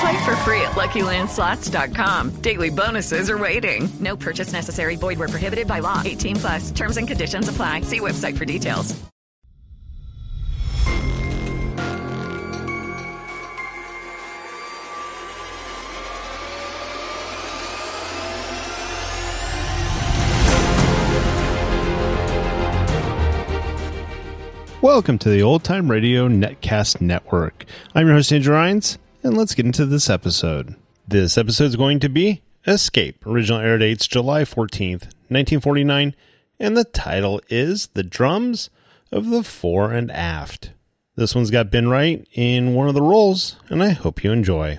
Play for free at LuckyLandSlots.com. Daily bonuses are waiting. No purchase necessary. Void were prohibited by law. 18 plus. Terms and conditions apply. See website for details. Welcome to the Old Time Radio Netcast Network. I'm your host, Andrew Rhynes, and let's get into this episode. This episode is going to be Escape. Original air dates July 14th, 1949, and the title is The Drums of the Fore and Aft. This one's got Ben Wright in one of the roles, and I hope you enjoy.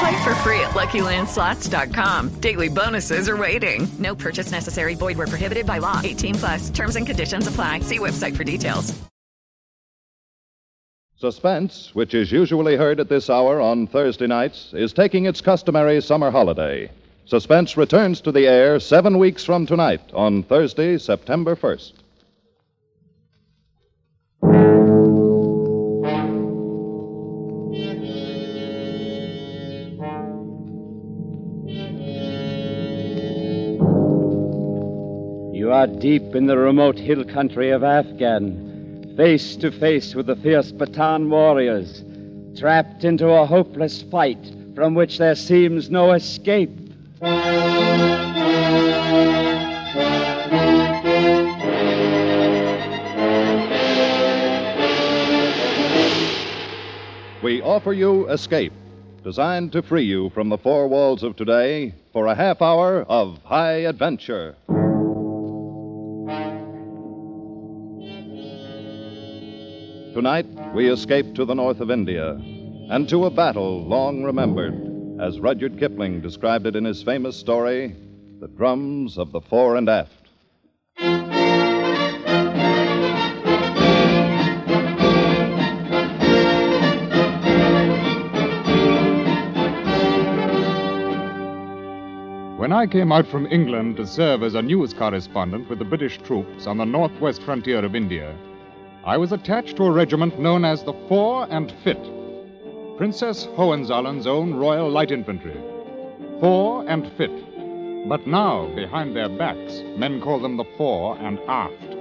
Play for free at LuckyLandSlots.com. Daily bonuses are waiting. No purchase necessary. Void were prohibited by law. 18 plus. Terms and conditions apply. See website for details. Suspense, which is usually heard at this hour on Thursday nights, is taking its customary summer holiday. Suspense returns to the air seven weeks from tonight on Thursday, September 1st. You are deep in the remote hill country of Afghan, face to face with the fierce Pathan warriors, trapped into a hopeless fight from which there seems no escape. We offer you Escape, designed to free you from the four walls of today for a half hour of high adventure. Tonight, we escape to the north of India and to a battle long remembered, as Rudyard Kipling described it in his famous story, The Drums of the Fore and Aft. When I came out from England to serve as a news correspondent with the British troops on the northwest frontier of India, I was attached to a regiment known as the Fore and Fit, Princess Hohenzollerns own Royal Light Infantry. Fore and Fit. But now, behind their backs, men call them the Fore and Aft.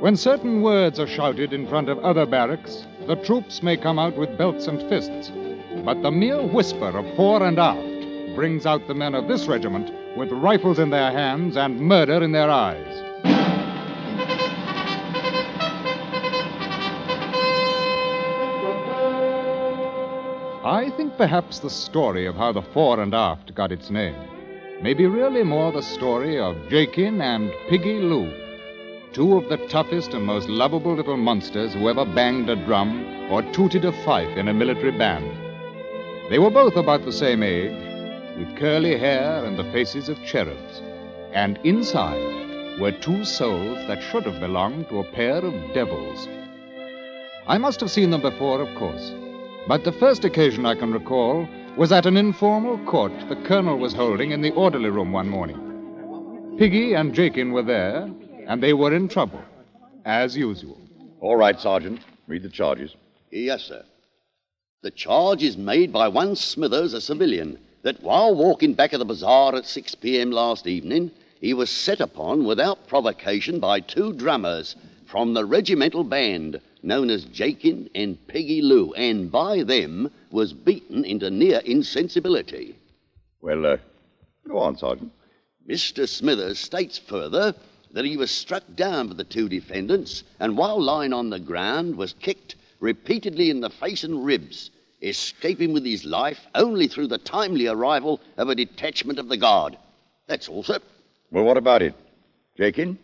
When certain words are shouted in front of other barracks, the troops may come out with belts and fists. But the mere whisper of fore and aft brings out the men of this regiment with rifles in their hands and murder in their eyes. I think perhaps the story of how the fore and aft got its name may be really more the story of Jakin and Piggy Lew, two of the toughest and most lovable little monsters who ever banged a drum or tooted a fife in a military band. They were both about the same age, with curly hair and the faces of cherubs. And inside were two souls that should have belonged to a pair of devils. I must have seen them before, of course. But the first occasion I can recall was at an informal court the colonel was holding in the orderly room one morning. Piggy and Jakin were there, and they were in trouble, as usual. All right, Sergeant. Read the charges. Yes, sir. The charge is made by one Smithers, a civilian, that while walking back of the bazaar at 6 p.m. last evening, he was set upon without provocation by two drummers from the regimental band known as Jakin and Peggy Lou, and by them was beaten into near insensibility. Well, uh, go on, Sergeant. Mr. Smithers states further that he was struck down by the two defendants and while lying on the ground was kicked repeatedly in the face and ribs, escaping with his life only through the timely arrival of a detachment of the guard. That's all, sir. Well, what about it? Jakin?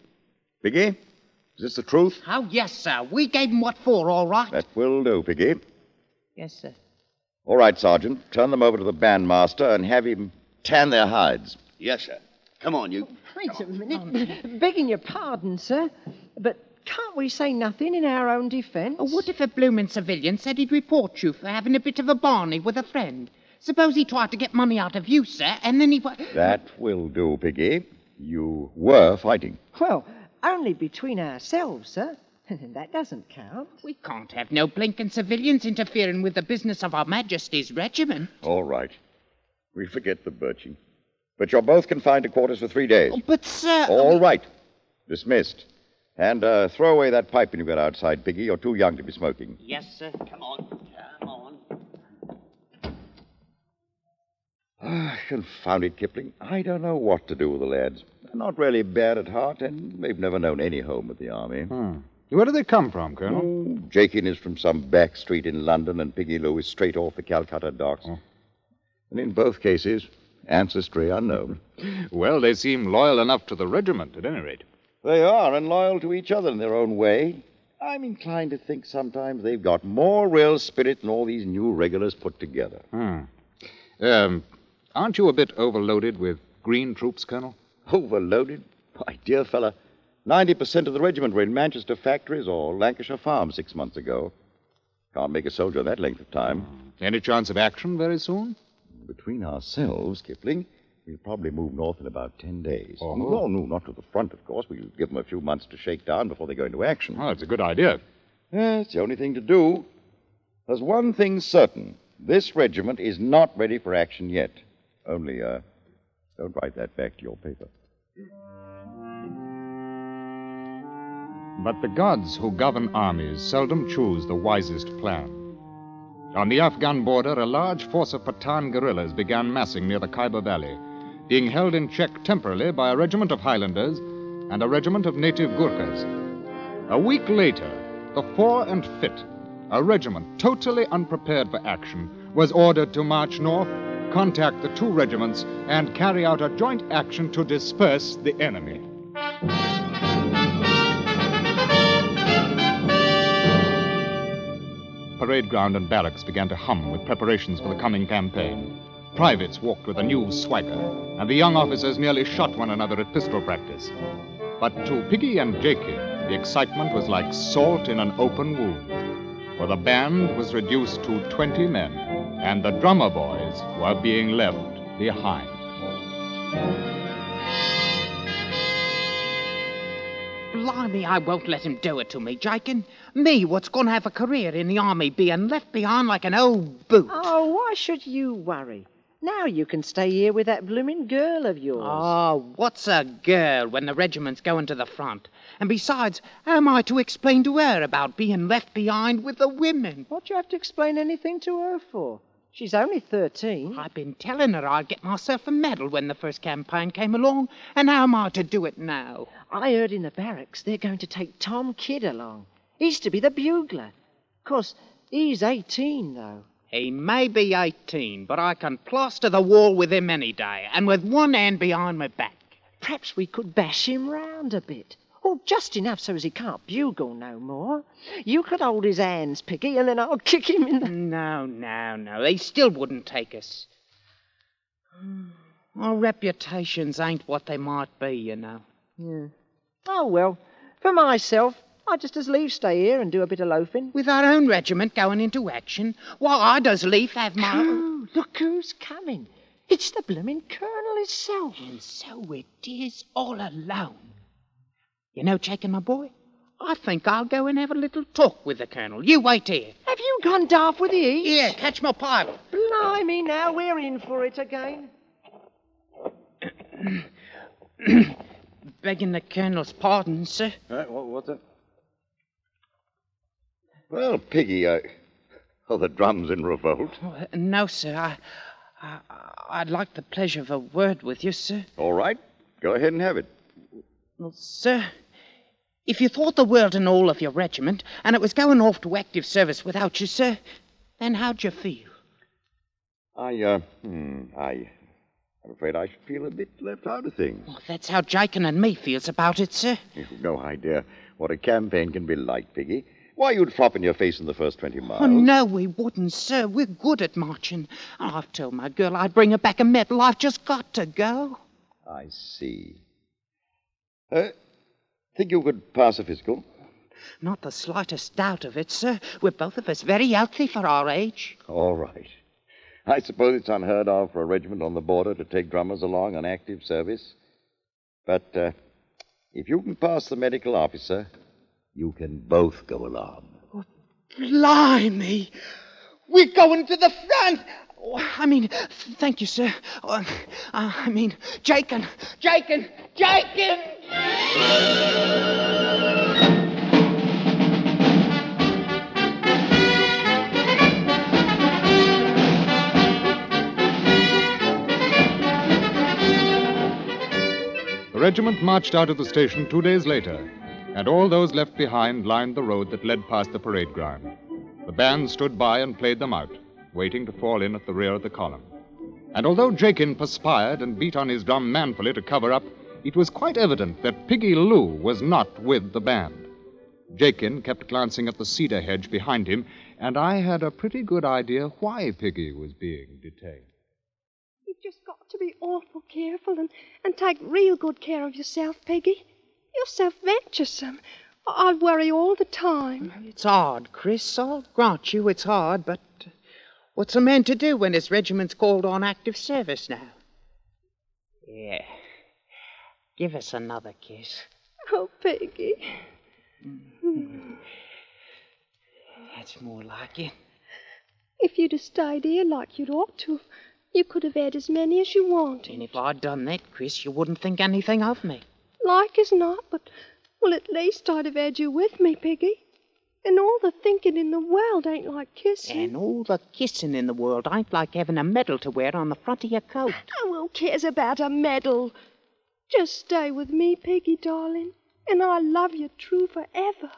Piggy? Is this the truth? Oh, yes, sir. We gave him what for, all right. That will do, Piggy. Yes, sir. All right, Sergeant. Turn them over to the bandmaster and have him tan their hides. Yes, sir. Come on, you. Oh, wait a minute. Begging your pardon, sir, but can't we say nothing in our own defence? Oh, what if a bloomin' civilian said he'd report you for having a bit of a barney with a friend? Suppose he tried to get money out of you, sir, and then he. wa- That will do, Piggy. You were fighting. Well, only between ourselves, sir. that doesn't count. We can't have no blinking civilians interfering with the business of Our Majesty's regiment. All right. We forget the birching. But you're both confined to quarters for three days. Oh, but, sir. All right. Dismissed. And uh, throw away that pipe when you get outside, Piggy. You're too young to be smoking. Yes, sir. Come on. Come on. Ah, confound it, Kipling. I don't know what to do with the lads. They're not really bad at heart, and they've never known any home with the army. Hmm. Where do they come from, Colonel? Oh, Jakin is from some back street in London, and Piggy Lew is straight off the Calcutta docks. Oh. And in both cases, ancestry unknown. Well, they seem loyal enough to the regiment, at any rate. They are, and loyal to each other in their own way. I'm inclined to think sometimes they've got more real spirit than all these new regulars put together. Hmm. Um, aren't you a bit overloaded with green troops, Colonel? Overloaded? My dear fellow, 90% of the regiment were in Manchester factories or Lancashire farms six months ago. Can't make a soldier that length of time. Any chance of action very soon? Between ourselves, Kipling, we'll probably move north in about ten days. Oh. No, no, not to the front, of course. We'll give them a few months to shake down before they go into action. Oh, it's a good idea. Yeah, it's the only thing to do. There's one thing certain. This regiment is not ready for action yet. Only, uh, don't write that back to your paper. But the gods who govern armies seldom choose the wisest plan. On the Afghan border, a large force of Pathan guerrillas began massing near the Khyber Valley, being held in check temporarily by a regiment of Highlanders and a regiment of native Gurkhas. A week later, the Fore and Fit, a regiment totally unprepared for action, was ordered to march north, contact the two regiments, and carry out a joint action to disperse the enemy. Parade ground and barracks began to hum with preparations for the coming campaign. Privates walked with a new swagger, and the young officers nearly shot one another at pistol practice. But to Piggy and Jakey, the excitement was like salt in an open wound. For the band was reduced to 20 men, and the drummer boys were being left behind. Blimey, I won't let him do it to me, Jakin. Me, what's going to have a career in the army, being left behind like an old boot. Oh, why should you worry? Now you can stay here with that blooming girl of yours. Oh, what's a girl when the regiment's going to the front? And besides, how am I to explain to her about being left behind with the women? What do you have to explain anything to her for? She's only 13. I've been telling her I'd get myself a medal when the first campaign came along, and how am I to do it now? I heard in the barracks they're going to take Tom Kidd along. He's to be the bugler. Of course, he's 18, though. He may be 18, but I can plaster the wall with him any day, and with one hand behind my back. Perhaps we could bash him round a bit. Oh, just enough so as he can't bugle no more. You could hold his hands, Piggy, and then I'll kick him in the. No, no, no. They still wouldn't take us. Our reputations ain't what they might be, you know. Yeah. Oh, well, for myself, I'd just as lief stay here and do a bit of loafing. With our own regiment going into action, why, I does lief have my... Oh, look who's coming. It's the blooming colonel himself. And so it is, all alone. You know, Jacob, my boy, I think I'll go and have a little talk with the colonel. You wait here. Have you gone daft with the east? Here, catch my pipe. Blimey, now we're in for it again. Begging the colonel's pardon, sir. Uh, what, what's that? Well, Piggy, I. Oh, the drum's in revolt. Oh, uh, no, sir. I, I, I'd like the pleasure of a word with you, sir. All right. Go ahead and have it. Well, sir, if you thought the world and all of your regiment, and it was going off to active service without you, sir, then how'd you feel? I, uh, hmm, I. I'm afraid I should feel a bit left out of things. Well, that's how Jakin and me feels about it, sir. You've no idea what a campaign can be like, Piggy. Why, you'd flop in your face in the first 20 miles. Oh, no, we wouldn't, sir. We're good at marching. I've told my girl I'd bring her back a medal. I've just got to go. I see. Uh, think you could pass a physical? Not the slightest doubt of it, sir. We're both of us very healthy for our age. All right. I suppose it's unheard of for a regiment on the border to take drummers along on active service. But uh, if you can pass the medical officer, you can both go along. Oh, blimey! We're going to the front! I mean, thank you, sir. Uh, I mean, Jakin! Jakin! Jakin! The regiment marched out of the station two days later, and all those left behind lined the road that led past the parade ground. The band stood by and played them out, waiting to fall in at the rear of the column. And although Jakin perspired and beat on his drum manfully to cover up, it was quite evident that Piggy Lou was not with the band. Jakin kept glancing at the cedar hedge behind him, and I had a pretty good idea why Piggy was being detained. You've just got to be awful careful and, and take real good care of yourself, Peggy. You're so venturesome. I- I'd worry all the time. It's hard, Chris. I'll grant you it's hard, but what's a man to do when his regiment's called on active service now? Yeah. Give us another kiss. Oh, Peggy. Hmm. That's more like it. If you'd have stayed here like you'd ought to have, you could have had as many as you wanted. And if I'd done that, Chris, you wouldn't think anything of me. Like as not, but, well, at least I'd have had you with me, Peggy. And all the thinking in the world ain't like kissing. And all the kissing in the world ain't like having a medal to wear on the front of your coat. Oh, who cares about a medal? Just stay with me, Peggy, darling, and I'll love you true forever.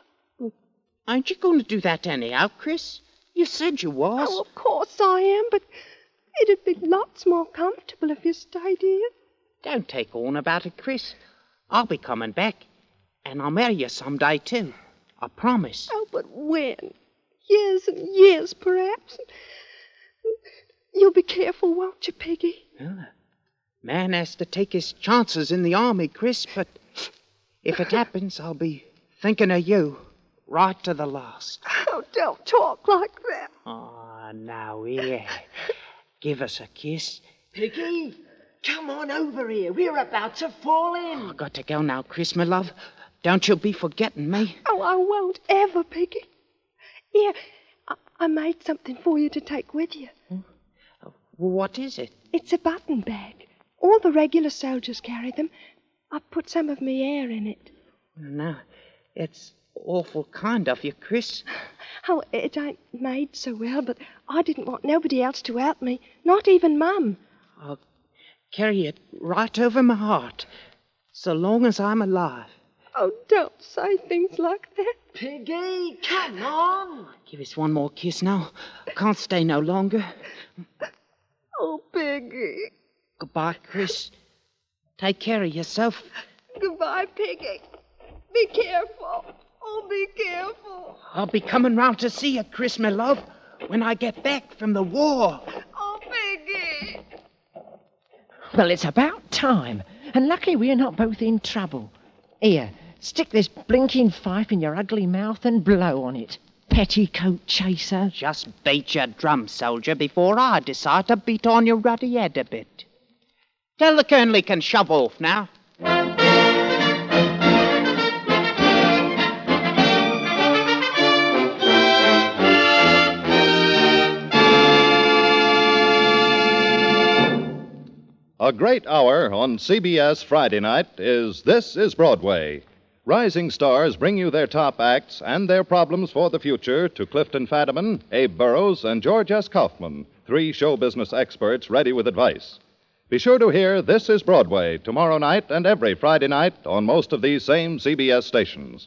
Ain't you going to do that anyhow, Chris? You said you was. Oh, of course I am, but it'd be lots more comfortable if you stayed here. Don't take on about it, Chris. I'll be coming back, and I'll marry you some day, too. I promise. Oh, but when? Years and years, perhaps. You'll be careful, won't you, Peggy? Yeah. Man has to take his chances in the army, Chris, but if it happens, I'll be thinking of you right to the last. Oh, don't talk like that. Oh, now, here. Give us a kiss. Piggy, come on over here. We're about to fall in. I've got to go now, Chris, my love. Don't you be forgetting me. Oh, I won't ever, Peggy. Here, I, I made something for you to take with you. What is it? It's a button bag. All the regular soldiers carry them. I've put some of me air in it. No, it's awful kind of you, Chris. Oh, it ain't made so well, but I didn't want nobody else to help me, not even Mum. I'll carry it right over my heart, so long as I'm alive. Oh, don't say things like that. Piggy, come on. Give us one more kiss now. I can't stay no longer. Oh, Piggy. Goodbye, Chris. Take care of yourself. Goodbye, Piggy. Be careful. Oh, be careful. I'll be coming round to see you, Chris, my love, when I get back from the war. Oh, Piggy. Well, it's about time. And lucky we're not both in trouble. Here, stick this blinking fife in your ugly mouth and blow on it. Petticoat chaser. Just beat your drum, soldier, before I decide to beat on your ruddy head a bit. Tell the colonel he can shove off now. A great hour on CBS Friday night is This is Broadway. Rising stars bring you their top acts and their problems for the future to Clifton Fadiman, Abe Burrows, and George S. Kaufman, three show business experts ready with advice. Be sure to hear This is Broadway tomorrow night and every Friday night on most of these same CBS stations.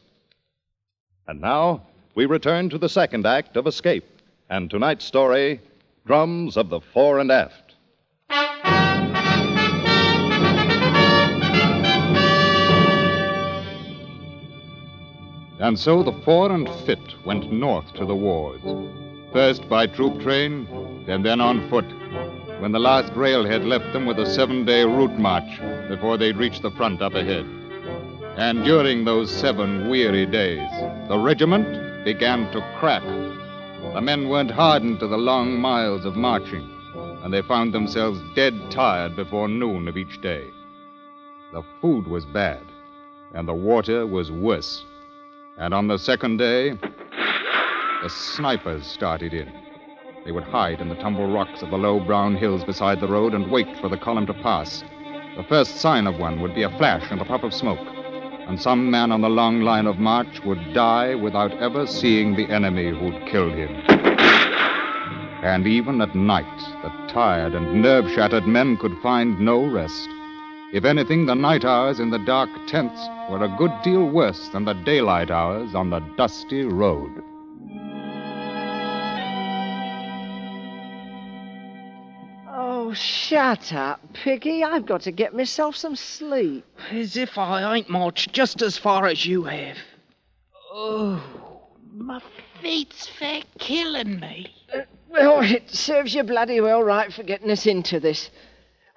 And now, we return to the second act of Escape and tonight's story Drums of the Fore and Aft. And so the Fore and Fit went north to the wars. First by troop train, and then on foot, when the last railhead left them with a seven day route march before they'd reach the front up ahead. And during those seven weary days, the regiment began to crack. The men weren't hardened to the long miles of marching, and they found themselves dead tired before noon of each day. The food was bad, and the water was worse. And on the second day, the snipers started in. They would hide in the tumble rocks of the low brown hills beside the road and wait for the column to pass. The first sign of one would be a flash and a puff of smoke, and some man on the long line of march would die without ever seeing the enemy who'd killed him. And even at night, the tired and nerve shattered men could find no rest. If anything, the night hours in the dark tents were a good deal worse than the daylight hours on the dusty road. Oh, shut up, Piggy. I've got to get myself some sleep. As if I ain't marched just as far as you have. Oh, my feet's fair killing me. Uh, well, it serves you bloody well right for getting us into this.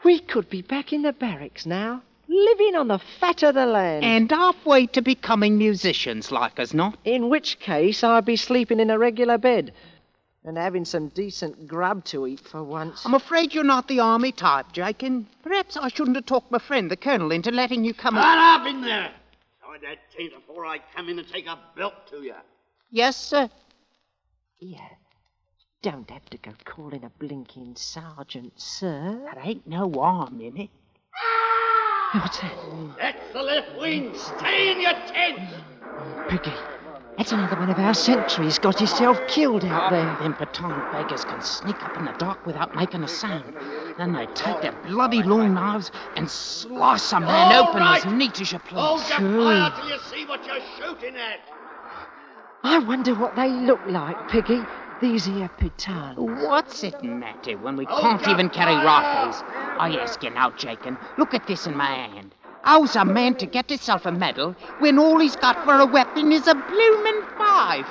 We could be back in the barracks now, living on the fat of the land. And halfway to becoming musicians, like as not. In which case, I'd be sleeping in a regular bed and having some decent grub to eat for once. I'm afraid you're not the army type, Jake, and perhaps I shouldn't have talked my friend, the colonel, into letting you come. Shut up in there! Hide that taint before I come in and take a belt to you. Yes, sir. Yeah. Don't have to go calling a blinking sergeant, sir. There ain't no harm in it. What's that? That's the left wing. Stay in your tent. Piggy. That's another one of our sentries got himself killed out ah, there. Them Pathan beggars can sneak up in the dark without making a sound. Then they take their bloody long knives and slice a man All open right. as neat as you please. Hold your fire till you see what you're shooting at. I wonder what they look like, Piggy. These here Pathan. What's it matter when we Hold can't your even carry rifles? I ask you now, Jakin, look at this in my hand. How's a man to get himself a medal when all he's got for a weapon is a bloomin' fife?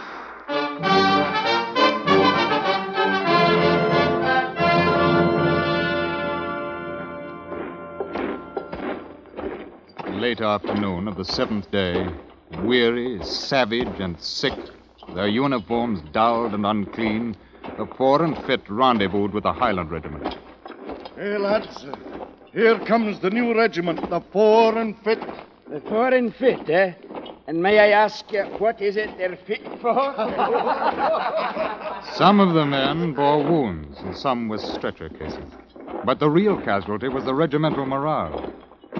Late afternoon of the seventh day, weary, savage, and sick, their uniforms dulled and unclean, the Fore and Fit rendezvoused with the Highland Regiment. Hey, lads, here comes the new regiment, the Fore and Fit. The fore and fit, eh? And may I ask you, what is it they're fit for? Some of the men bore wounds, and some were stretcher cases. But the real casualty was the regimental morale.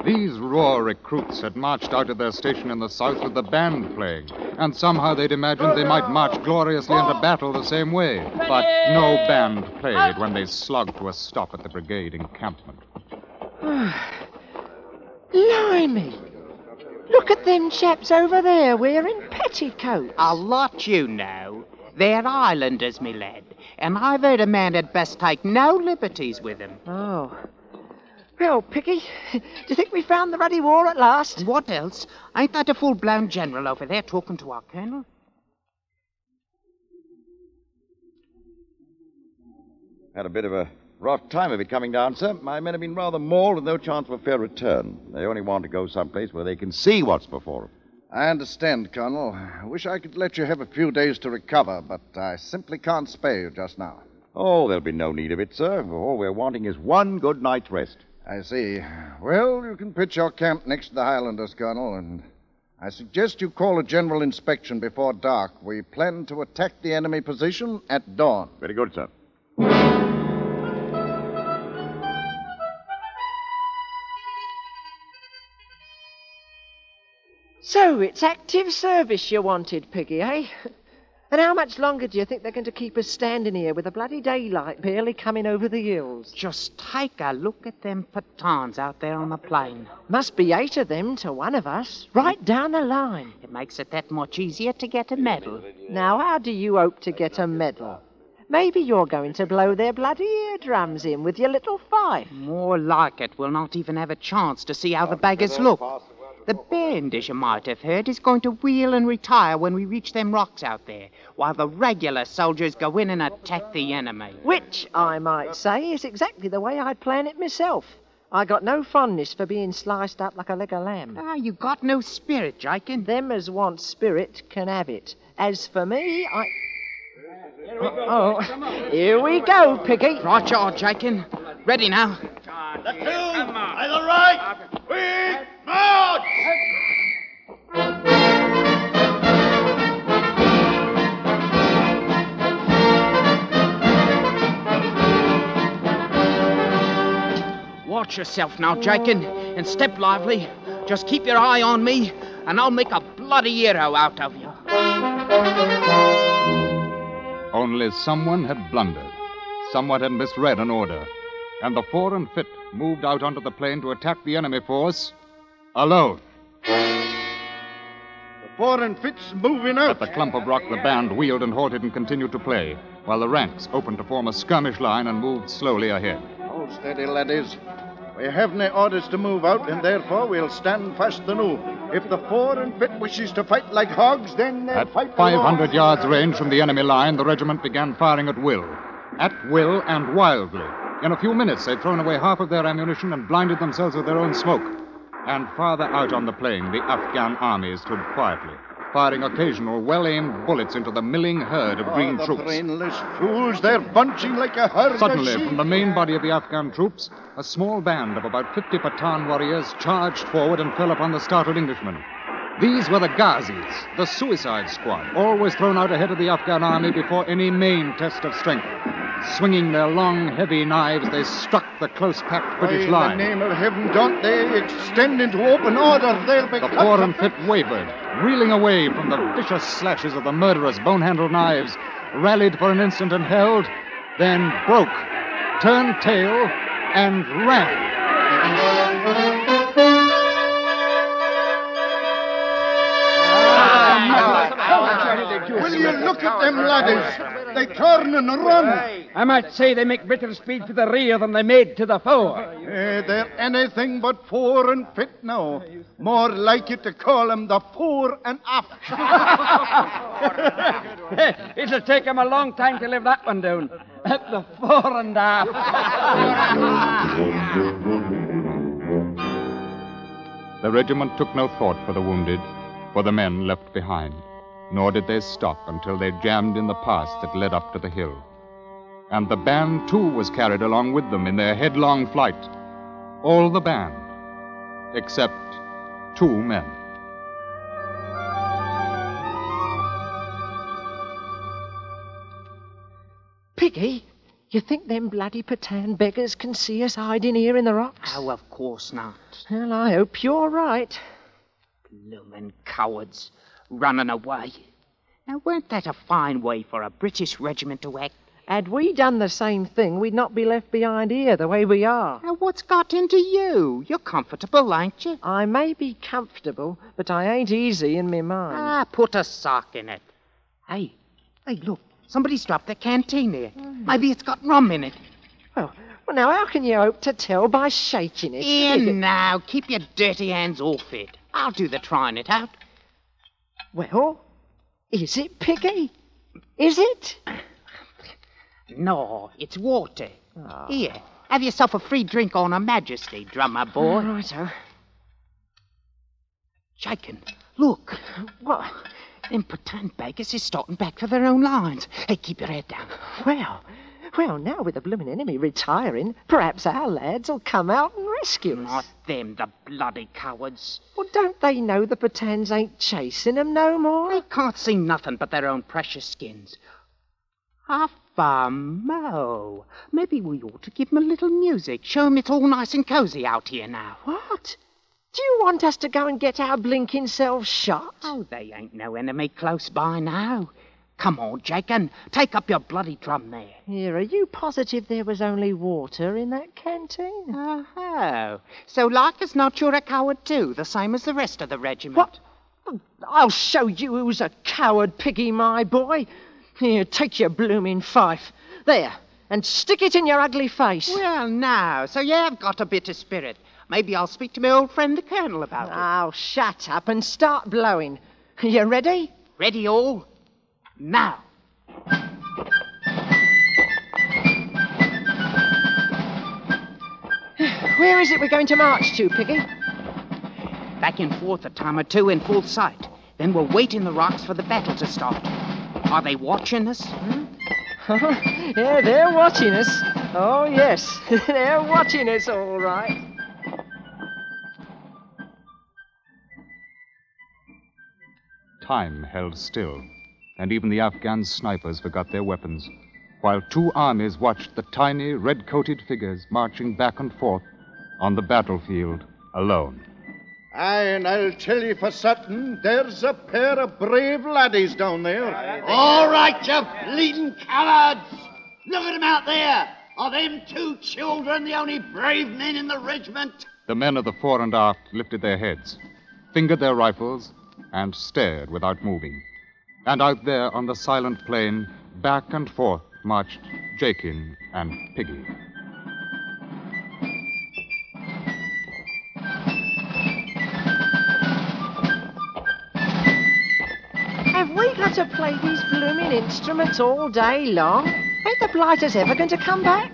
These raw recruits had marched out of their station in the south with the band playing, and somehow they'd imagined they might march gloriously into battle the same way. But no band played when they slogged to a stop at the brigade encampment. Blimey! Look at them chaps over there wearing petticoats. A lot you know. They're islanders, me lad, and I've heard a man had best take no liberties with them. Oh. Well, Piggy, do you think we found the ruddy war at last? What else? Ain't that a full-blown general over there talking to our colonel? Had a bit of a Rough time of it coming down, sir. My men have been rather mauled with no chance of a fair return. They only want to go someplace where they can see what's before them. I understand, Colonel. I wish I could let you have a few days to recover, but I simply can't spare you just now. Oh, there'll be no need of it, sir. All we're wanting is one good night's rest. I see. Well, you can pitch your camp next to the Highlanders, Colonel, and I suggest you call a general inspection before dark. We plan to attack the enemy position at dawn. Very good, sir. So it's active service you wanted, Piggy, eh? And how much longer do you think they're going to keep us standing here with the bloody daylight barely coming over the hills? Just take a look at them Pathans out there on the plain. Must be eight of them to one of us, right down the line. It makes it that much easier to get a medal. Now, how do you hope to get a medal? Maybe you're going to blow their bloody eardrums in with your little fife. More like it. We'll not even have a chance to see how the beggars look. The band, as you might have heard, is going to wheel and retire when we reach them rocks out there, while the regular soldiers go in and attack the enemy. Which, I might say, is exactly the way I'd plan it myself. I got no fondness for being sliced up like a leg of lamb. Ah, you got no spirit, Jakin. Them as want spirit can have it. As for me, I. Oh, here we go, Piggy. Right, you are, Jakin. Ready now. The two, either right, quick, march! Watch yourself now, Jakin, and step lively. Just keep your eye on me, and I'll make a bloody hero out of you. Only someone had blundered. Someone had misread an order. And the fore and fit moved out onto the plain to attack the enemy force alone. The fore and fit's moving out. At the clump of rock, the band wheeled and halted and continued to play, while the ranks opened to form a skirmish line and moved slowly ahead. Hold steady, laddies. We have no orders to move out, and therefore we'll stand fast the new. If the fore and fit wishes to fight like hogs, then they'll At fight. 500 yards range from the enemy line, the regiment began firing at will. At will and wildly. In a few minutes, they'd thrown away half of their ammunition and blinded themselves with their own smoke. And farther out on the plain, the Afghan army stood quietly, firing occasional well-aimed bullets into the milling herd of green oh, the troops. brainless fools, they're bunching like a herd Suddenly, sheep. from the main body of the Afghan troops, a small band of about 50 Pathan warriors charged forward and fell upon the startled Englishmen. These were the Ghazis, the suicide squad, always thrown out ahead of the Afghan army before any main test of strength. Swinging their long, heavy knives, they struck the close-packed British By line. In the name of heaven, don't they extend into open order? They'll be The cut poor and fit wavered, reeling away from the vicious slashes of the murderous bone-handled knives, rallied for an instant and held, then broke, turned tail, and ran. Look at them laddies? They turn and run. I might say they make better speed to the rear than they made to the fore. Eh, they're anything but fore and fit now. More like it to call them the fore and aft. It'll take him a long time to live that one down. At the fore and aft. The regiment took no thought for the wounded, for the men left behind, nor did they stop until they jammed in the pass that led up to the hill. And the band, too, was carried along with them in their headlong flight. All the band, except two men. Piggy, you think them bloody Pathan beggars can see us hiding here in the rocks? Oh, of course not. Well, I hope you're right. Bloomin' cowards. Running away. Now, weren't that a fine way for a British regiment to act? Had we done the same thing, we'd not be left behind here the way we are. Now, what's got into you? You're comfortable, ain't you? I may be comfortable, but I ain't easy in me mind. Ah, put a sock in it. Hey, hey, look. Somebody's dropped their canteen here. Maybe it's got rum in it. Well, well, now, how can you hope to tell by shaking it? Here now, keep your dirty hands off it. I'll do the trying it out. Well, is it Piggy? Is it? No, it's water. Ah. Here, have yourself a free drink on Her Majesty, drummer boy. Righto. Jakin, look. What? Them pretend beggars is starting back for their own lines. Hey, keep your head down. Well, well, now with the bloomin' enemy retiring, perhaps our lads'll come out and rescue us. Not them, the bloody cowards. Well, don't they know the Pathans ain't chasing 'em no more? They can't see nothing but their own precious skins. Half a Mo. Maybe we ought to give 'em a little music. Show 'em it's all nice and cozy out here now. What? Do you want us to go and get our blinking selves shot? Oh, they ain't no enemy close by now. Come on, Jakin. Take up your bloody drum there. Here, are you positive there was only water in that canteen? Oh, so like as not you're a coward too, the same as the rest of the regiment. What? I'll show you who's a coward, Piggy, my boy. Here, take your blooming fife. There, and stick it in your ugly face. Well, now, so you have got a bit of spirit. Maybe I'll speak to my old friend the Colonel about it. Oh, shut up and start blowing. You ready? Ready all? Now. Where is it we're going to march to, Piggy? Back and forth a time or two in full sight. Then we'll wait in the rocks for the battle to start. Are they watching us? Hmm? yeah, they're watching us. Oh, yes, they're watching us, all right. Time held still, and even the Afghan snipers forgot their weapons, while two armies watched the tiny, red coated figures marching back and forth on the battlefield alone. Aye, and I'll tell you for certain, there's a pair of brave laddies down there. All right, you bleeding cowards! Look at 'em out there! Are them two children the only brave men in the regiment? The men of the fore and aft lifted their heads, fingered their rifles, and stared without moving. And out there on the silent plain, back and forth marched Jakin and Piggy. Have we got to play these blooming instruments all day long? Ain't the blighters ever going to come back?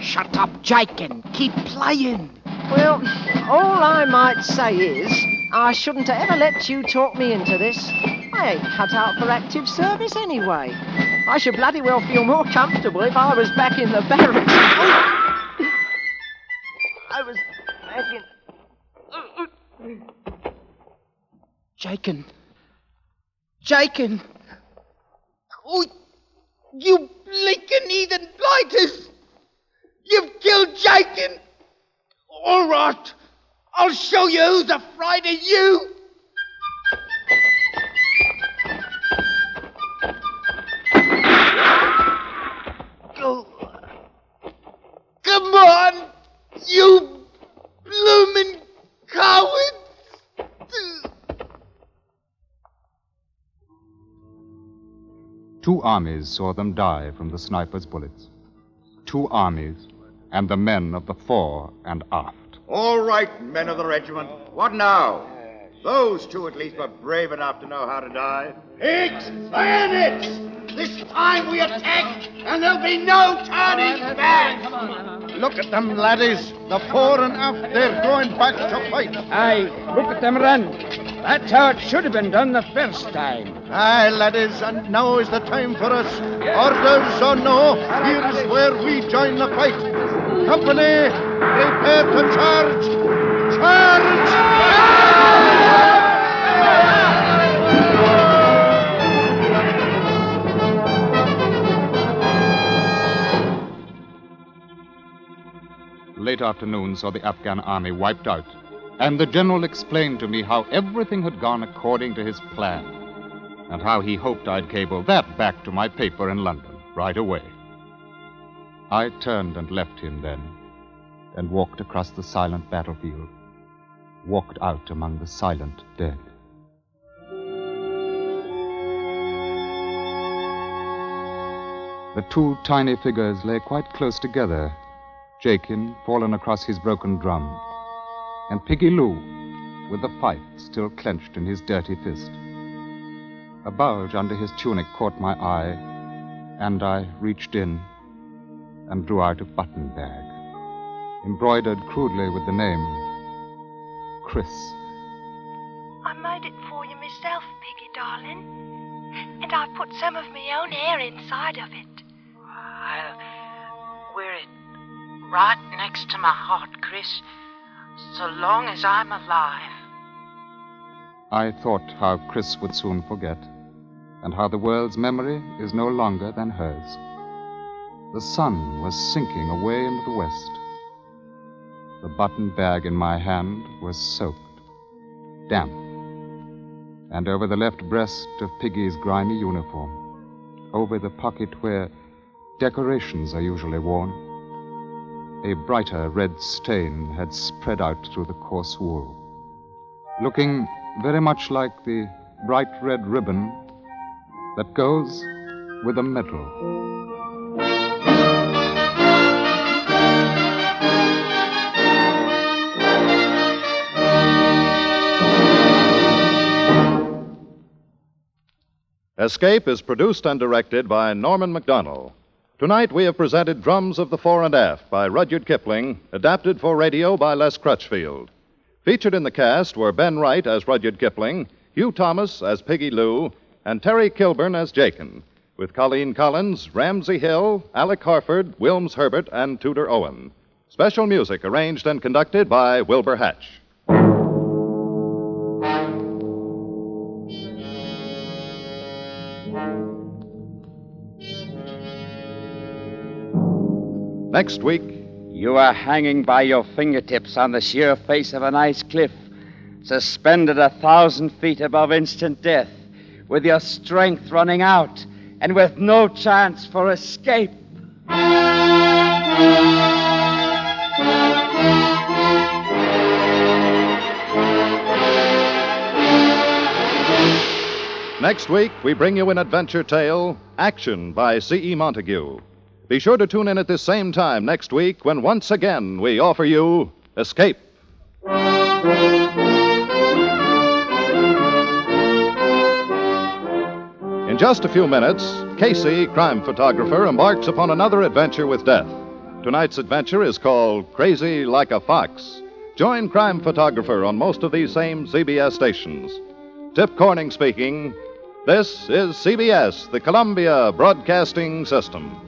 Shut up, Jakin. Keep playing. Well, all I might say is, I shouldn't have ever let you talk me into this. I ain't cut out for active service anyway. I should bloody well feel more comfortable if I was back in the barracks. I was back in. Jakin. Jakin. Oh, you blinking heathen blighters! You've killed Jakin! All right. I'll show you who's afraid of you! Armies saw them die from the sniper's bullets. Two armies, and the men of the fore and aft. All right, men of the regiment. What now? Those two at least were brave enough to know how to die. Pigs, bayonets! This time we attack, and there'll be no turning back! Look at them, laddies. The fore and aft, they're going back to fight. Aye, look at them run. That's how it should have been done the first time. Aye, laddies, and now is the time for us. Orders or no, here's where we join the fight. Company, prepare to charge. Charge! Late afternoon saw the Afghan army wiped out, and the general explained to me how everything had gone according to his plan, and how he hoped I'd cable that back to my paper in London right away. I turned and left him then, and walked across the silent battlefield, walked out among the silent dead. The two tiny figures lay quite close together, Jakin fallen across his broken drum, and Piggy Lew with the fife still clenched in his dirty fist. A bulge under his tunic caught my eye, and I reached in and drew out a button bag, embroidered crudely with the name Chris. I made it for you myself, Piggy darling. And I put some of my own hair inside of it. I'll wear it right next to my heart, Chris, so long as I'm alive. I thought how Chris would soon forget, and how the world's memory is no longer than hers. The sun was sinking away into the west. The button bag in my hand was soaked, damp, and over the left breast of Piggy's grimy uniform, over the pocket where decorations are usually worn, a brighter red stain had spread out through the coarse wool, looking very much like the bright red ribbon that goes with a medal. Escape is produced and directed by Norman MacDonnell. Tonight we have presented Drums of the Fore and Aft by Rudyard Kipling, adapted for radio by Les Crutchfield. Featured in the cast were Ben Wright as Rudyard Kipling, Hugh Thomas as Piggy Lew, and Terry Kilburn as Jakin, with Colleen Collins, Ramsey Hill, Alec Harford, Wilms Herbert, and Tudor Owen. Special music arranged and conducted by Wilbur Hatch. Next week, You are hanging by your fingertips on the sheer face of an ice cliff, suspended a thousand feet above instant death, with your strength running out and with no chance for escape. Next week, we bring you an adventure tale, Action by C.E. Montague. Be sure to tune in at this same time next week when once again we offer you Escape. In just a few minutes, Casey, crime photographer, embarks upon another adventure with death. Tonight's adventure is called Crazy Like a Fox. Join crime photographer on most of these same CBS stations. Tip Corning speaking. This is CBS, the Columbia Broadcasting System.